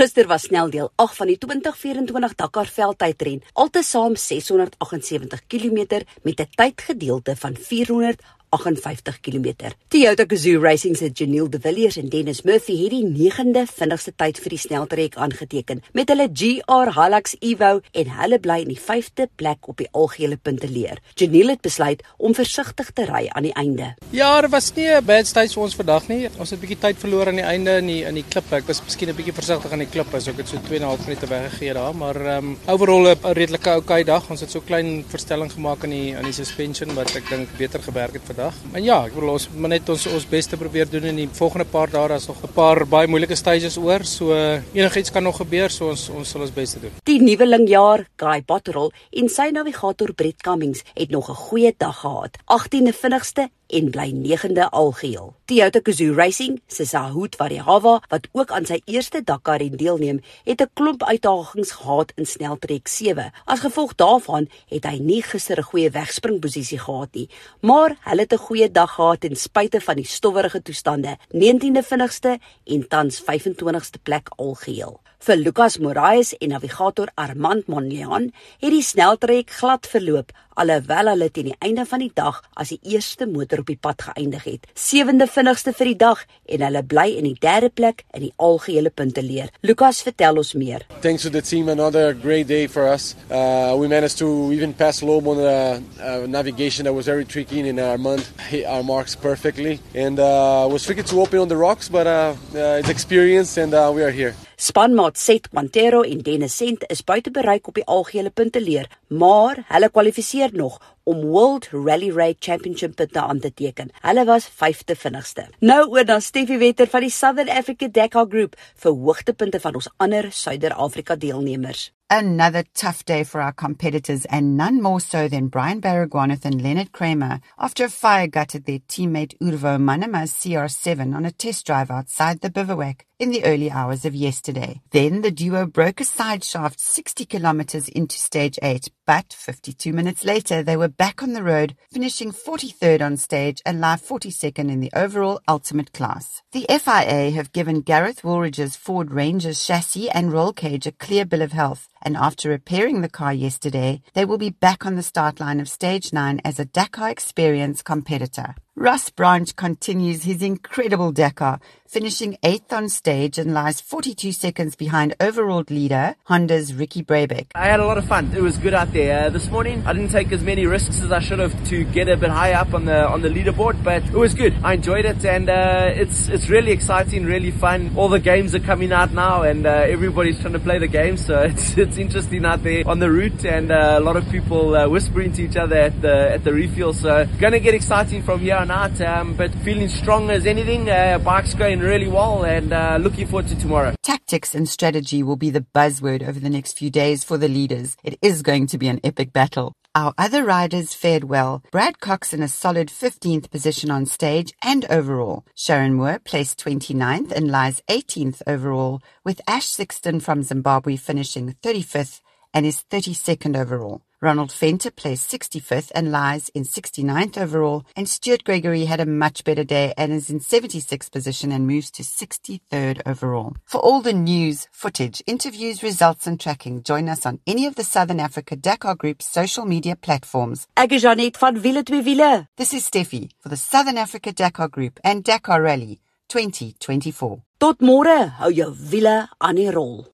Gister was sneldeel 8 van die 2024 Dakar veldtydren, altesaam 678 km met 'n tydgedeelte van 400 58 km. Toyota Gazoo Racing se Janiel De Villiers en Dennis Murphy het die 9de vinnigste tyd vir die sneltrek aangeteken met hulle GR Hilux Evo en hulle bly in die 5de plek op die algehele punteleer. Janiel het besluit om versigtig te ry aan die einde. Ja, dit was nie 'n bad stage vir ons vandag nie. Ons het 'n bietjie tyd verloor aan die einde in die in die klippe. Ek was miskien 'n bietjie versigtig aan die klippe, so ek het so 2 en 'n half minute weggegee daar, maar ehm um, overall 'n redelike okay dag. Ons het so klein verstelling gemaak aan die aan die suspension wat ek dink beter gewerk het vandag. Maar ja, ek wil ons maar net ons ons beste probeer doen in die volgende paar dae. Daar's nog 'n paar baie moeilike stages oor, so enigiets kan nog gebeur, so ons ons sal ons beste doen. Die nuwelingjaar, Guy Botterol en sy navigator Brett Cummings het nog 'n goeie dag gehad. 18de vinnigste en bly 9de algeheel. Toyota Gazoo Racing, se Sahut Variava wat ook aan sy eerste Dakar ren deelneem, het 'n klomp uitdagings gehad in sneltrek 7. As gevolg daarvan het hy nie gister 'n goeie wegspringposisie gehad nie, maar hulle het 'n goeie dag gehad ten spyte van die stowwerige toestande. 19de vinnigste en tans 25ste plek algeheel. Vir Lucas Moraes en navigator Armand Monlean het die sneltrek glad verloop alhoewel hulle teen die einde van die dag as die eerste motor op die pad geëindig het. Sewende vinnigste vir die dag en hulle bly in die derde plek in die algehele punte leer. Lukas vertel ons meer. Thanks to the team another great day for us. Uh we managed to even pass low on the uh, navigation that was very tricky in our month hit our marks perfectly and uh was tricky to open on the rocks but uh, uh it's experience and uh, we are here. Spanmaat Seth Quintero en Dennis Sent is buite bereik op die algehele punte leer, maar hulle kwalifiseer nog om World Rally Raid Championship punte aan te teken. Hulle was 5de vinnigste. Nou oor na Steffi Wetter van die Southern Africa Dakar Group vir hoogtepunte van ons ander Suider-Afrika deelnemers. Another tough day for our competitors, and none more so than Brian Baragwanath and Leonard Kramer after a fire gutted their teammate Urvo Manama's CR7 on a test drive outside the bivouac in the early hours of yesterday. Then the duo broke a side shaft 60 kilometers into stage 8, but 52 minutes later they were back on the road, finishing 43rd on stage and live 42nd in the overall ultimate class. The FIA have given Gareth Woolridge's Ford Ranger's chassis and roll cage a clear bill of health and after repairing the car yesterday, they will be back on the start line of Stage 9 as a Dakar Experience competitor. Ross Branch continues his incredible Dakar, finishing eighth on stage and lies 42 seconds behind overall leader Honda's Ricky Brabeck. I had a lot of fun. It was good out there. Uh, this morning, I didn't take as many risks as I should have to get a bit high up on the on the leaderboard, but it was good. I enjoyed it, and uh, it's it's really exciting, really fun. All the games are coming out now, and uh, everybody's trying to play the game, so it's it's interesting out there on the route, and uh, a lot of people uh, whispering to each other at the at the refuel. So gonna get exciting from here on out, um, but feeling strong as anything. Uh, bike's going really well and uh, looking forward to tomorrow. Tactics and strategy will be the buzzword over the next few days for the leaders. It is going to be an epic battle. Our other riders fared well. Brad Cox in a solid 15th position on stage and overall. Sharon Moore placed 29th and lies 18th overall, with Ash Sixton from Zimbabwe finishing 35th and is 32nd overall. Ronald Fenter placed 65th and lies in 69th overall, and Stuart Gregory had a much better day and is in 76th position and moves to 63rd overall. For all the news, footage, interviews, results, and tracking, join us on any of the Southern Africa Dakar Group's social media platforms. Ek is Janet van Wiele twee Wiele. This is Steffi for the Southern Africa Dakar Group and Dakar Rally 2024. Tot môre, hou jou wiele aan die rol.